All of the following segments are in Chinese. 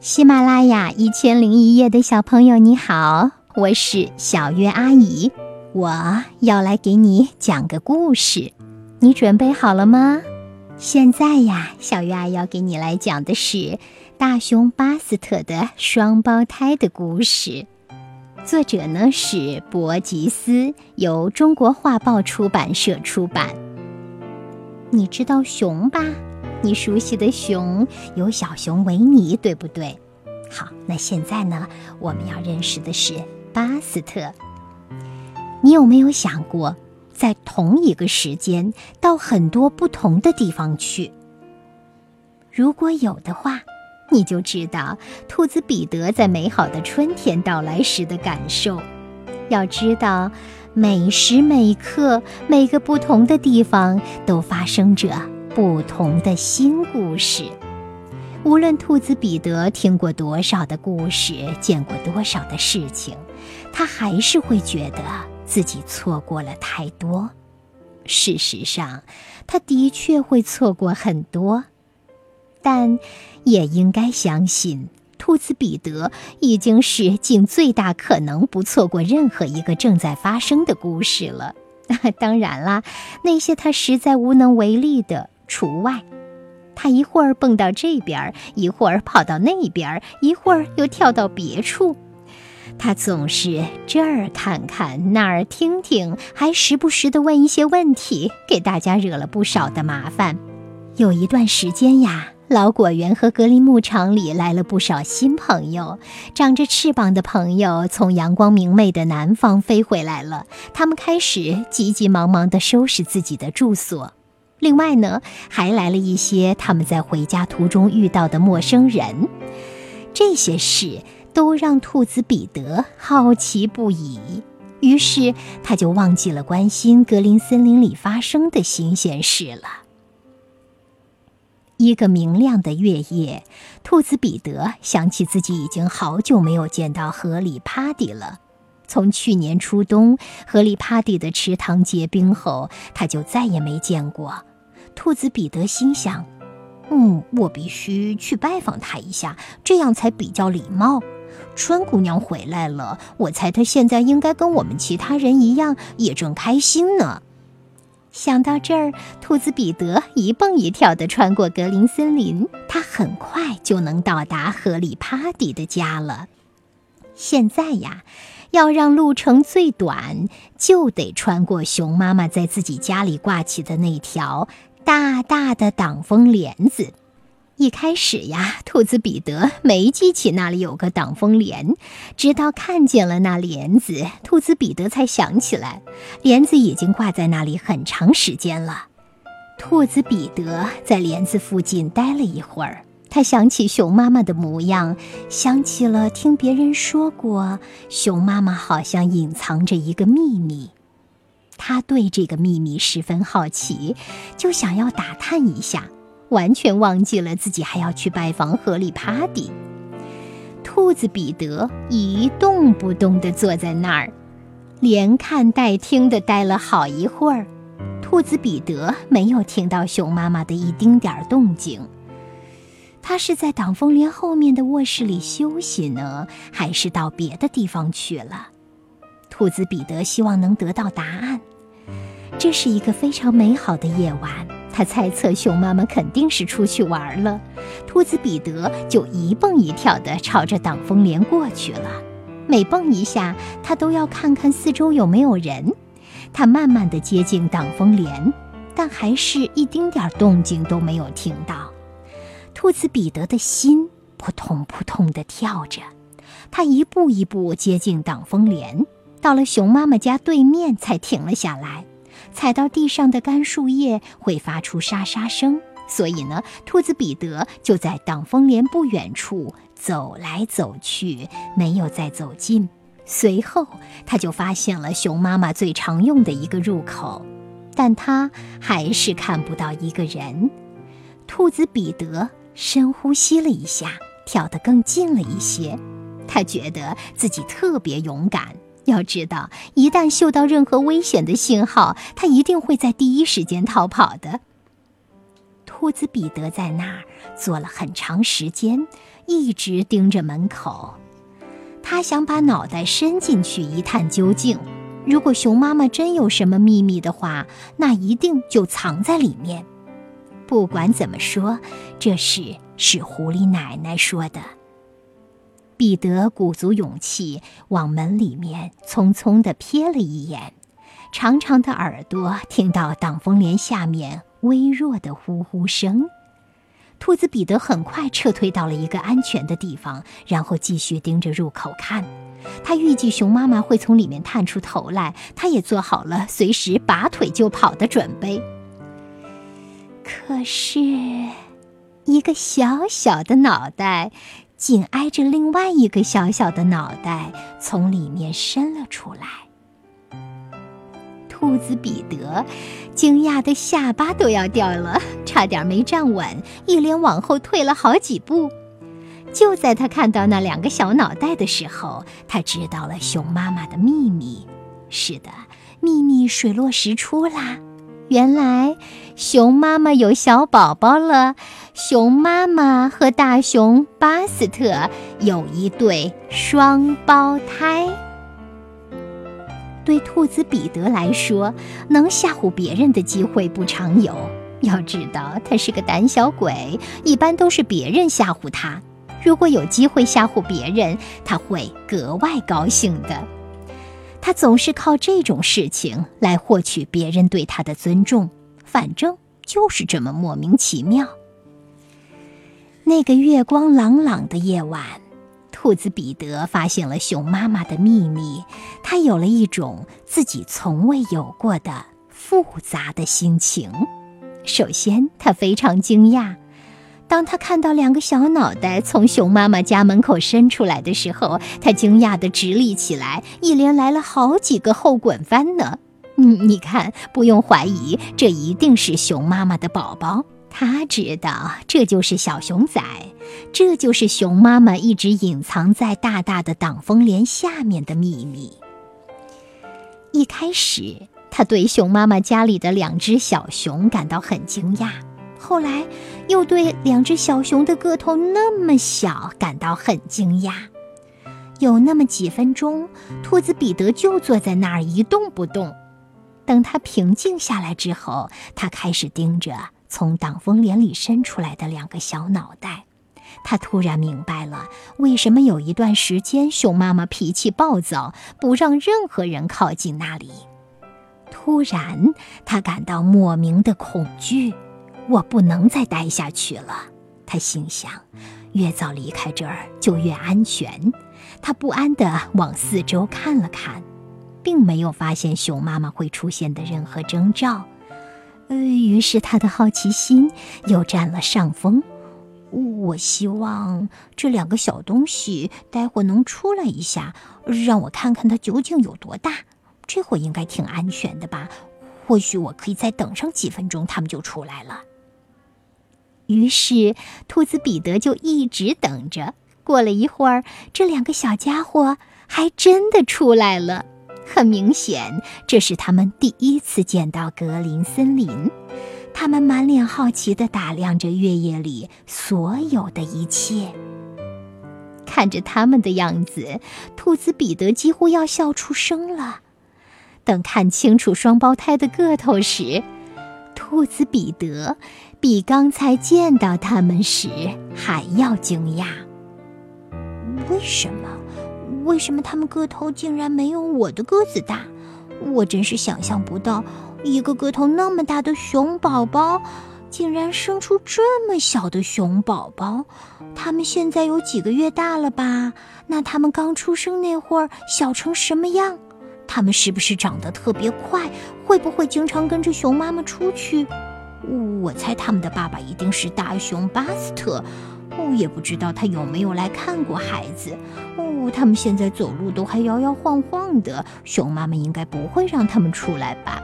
喜马拉雅一千零一夜的小朋友，你好，我是小月阿姨，我要来给你讲个故事，你准备好了吗？现在呀，小月阿姨要给你来讲的是大熊巴斯特的双胞胎的故事，作者呢是博吉斯，由中国画报出版社出版。你知道熊吧？你熟悉的熊有小熊维尼，对不对？好，那现在呢，我们要认识的是巴斯特。你有没有想过，在同一个时间到很多不同的地方去？如果有的话，你就知道兔子彼得在美好的春天到来时的感受。要知道，每时每刻，每个不同的地方都发生着。不同的新故事，无论兔子彼得听过多少的故事，见过多少的事情，他还是会觉得自己错过了太多。事实上，他的确会错过很多，但也应该相信，兔子彼得已经是尽最大可能不错过任何一个正在发生的故事了。当然啦，那些他实在无能为力的。除外，他一会儿蹦到这边，一会儿跑到那边，一会儿又跳到别处。他总是这儿看看，那儿听听，还时不时地问一些问题，给大家惹了不少的麻烦。有一段时间呀，老果园和格林牧场里来了不少新朋友，长着翅膀的朋友从阳光明媚的南方飞回来了。他们开始急急忙忙地收拾自己的住所。另外呢，还来了一些他们在回家途中遇到的陌生人，这些事都让兔子彼得好奇不已。于是他就忘记了关心格林森林里发生的新鲜事了。一个明亮的月夜，兔子彼得想起自己已经好久没有见到河里帕蒂了。从去年初冬河里帕蒂的池塘结冰后，他就再也没见过。兔子彼得心想：“嗯，我必须去拜访她一下，这样才比较礼貌。春姑娘回来了，我猜她现在应该跟我们其他人一样，也正开心呢。”想到这儿，兔子彼得一蹦一跳地穿过格林森林，他很快就能到达河里帕迪的家了。现在呀，要让路程最短，就得穿过熊妈妈在自己家里挂起的那条。大大的挡风帘子，一开始呀，兔子彼得没记起那里有个挡风帘，直到看见了那帘子，兔子彼得才想起来，帘子已经挂在那里很长时间了。兔子彼得在帘子附近待了一会儿，他想起熊妈妈的模样，想起了听别人说过，熊妈妈好像隐藏着一个秘密。他对这个秘密十分好奇，就想要打探一下，完全忘记了自己还要去拜访河里帕迪。兔子彼得一动不动地坐在那儿，连看带听地待了好一会儿。兔子彼得没有听到熊妈妈的一丁点儿动静。他是在挡风帘后面的卧室里休息呢，还是到别的地方去了？兔子彼得希望能得到答案。这是一个非常美好的夜晚，他猜测熊妈妈肯定是出去玩了。兔子彼得就一蹦一跳地朝着挡风帘过去了。每蹦一下，他都要看看四周有没有人。他慢慢地接近挡风帘，但还是一丁点动静都没有听到。兔子彼得的心扑通扑通地跳着。他一步一步接近挡风帘，到了熊妈妈家对面才停了下来。踩到地上的干树叶会发出沙沙声，所以呢，兔子彼得就在挡风帘不远处走来走去，没有再走近。随后，他就发现了熊妈妈最常用的一个入口，但他还是看不到一个人。兔子彼得深呼吸了一下，跳得更近了一些，他觉得自己特别勇敢。要知道，一旦嗅到任何危险的信号，它一定会在第一时间逃跑的。兔子彼得在那儿坐了很长时间，一直盯着门口。他想把脑袋伸进去一探究竟。如果熊妈妈真有什么秘密的话，那一定就藏在里面。不管怎么说，这事是狐狸奶奶说的。彼得鼓足勇气往门里面匆匆地瞥了一眼，长长的耳朵听到挡风帘下面微弱的呼呼声。兔子彼得很快撤退到了一个安全的地方，然后继续盯着入口看。他预计熊妈妈会从里面探出头来，他也做好了随时拔腿就跑的准备。可是，一个小小的脑袋紧挨着另外一个小小的脑袋从里面伸了出来。兔子彼得惊讶的下巴都要掉了，差点没站稳，一连往后退了好几步。就在他看到那两个小脑袋的时候，他知道了熊妈妈的秘密。是的，秘密水落石出啦！原来熊妈妈有小宝宝了，熊妈妈和大熊巴斯特有一对双胞胎。对兔子彼得来说，能吓唬别人的机会不常有。要知道，他是个胆小鬼，一般都是别人吓唬他。如果有机会吓唬别人，他会格外高兴的。他总是靠这种事情来获取别人对他的尊重，反正就是这么莫名其妙。那个月光朗朗的夜晚。兔子彼得发现了熊妈妈的秘密，他有了一种自己从未有过的复杂的心情。首先，他非常惊讶，当他看到两个小脑袋从熊妈妈家门口伸出来的时候，他惊讶地直立起来，一连来了好几个后滚翻呢。嗯，你看，不用怀疑，这一定是熊妈妈的宝宝。他知道这就是小熊仔，这就是熊妈妈一直隐藏在大大的挡风帘下面的秘密。一开始，他对熊妈妈家里的两只小熊感到很惊讶，后来又对两只小熊的个头那么小感到很惊讶。有那么几分钟，兔子彼得就坐在那儿一动不动。等他平静下来之后，他开始盯着。从挡风帘里伸出来的两个小脑袋，他突然明白了为什么有一段时间熊妈妈脾气暴躁，不让任何人靠近那里。突然，他感到莫名的恐惧。我不能再待下去了，他心想。越早离开这儿就越安全。他不安地往四周看了看，并没有发现熊妈妈会出现的任何征兆。呃，于是他的好奇心又占了上风。我希望这两个小东西待会能出来一下，让我看看它究竟有多大。这会应该挺安全的吧？或许我可以再等上几分钟，它们就出来了。于是，兔子彼得就一直等着。过了一会儿，这两个小家伙还真的出来了。很明显，这是他们第一次见到格林森林。他们满脸好奇地打量着月夜里所有的一切。看着他们的样子，兔子彼得几乎要笑出声了。等看清楚双胞胎的个头时，兔子彼得比刚才见到他们时还要惊讶。为什么？为什么他们个头竟然没有我的个子大？我真是想象不到，一个个头那么大的熊宝宝，竟然生出这么小的熊宝宝。他们现在有几个月大了吧？那他们刚出生那会儿小成什么样？他们是不是长得特别快？会不会经常跟着熊妈妈出去？我猜他们的爸爸一定是大熊巴斯特。哦，也不知道他有没有来看过孩子。哦，他们现在走路都还摇摇晃晃的，熊妈妈应该不会让他们出来吧？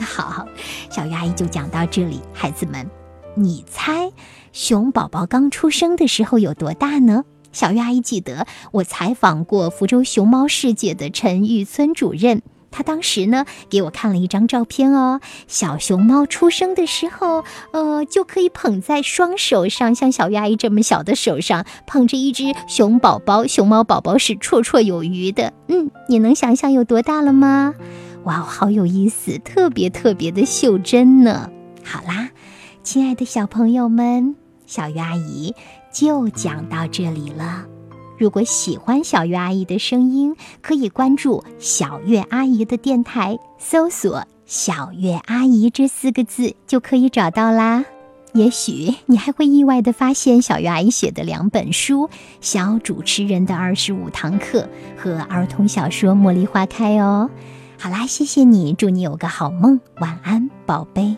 好，小鱼阿姨就讲到这里。孩子们，你猜熊宝宝刚出生的时候有多大呢？小鱼阿姨记得我采访过福州熊猫世界的陈玉村主任，他当时呢给我看了一张照片哦，小熊猫出生的时候，呃，就可以捧在双手上，像小鱼阿姨这么小的手上捧着一只熊宝宝，熊猫宝宝是绰绰有余的。嗯，你能想象有多大了吗？哇，好有意思，特别特别的袖珍呢。好啦，亲爱的小朋友们，小鱼阿姨就讲到这里了。如果喜欢小月阿姨的声音，可以关注小月阿姨的电台，搜索“小月阿姨”这四个字就可以找到啦。也许你还会意外的发现小月阿姨写的两本书《小主持人的二十五堂课》和儿童小说《茉莉花开》哦。好啦，谢谢你，祝你有个好梦，晚安，宝贝。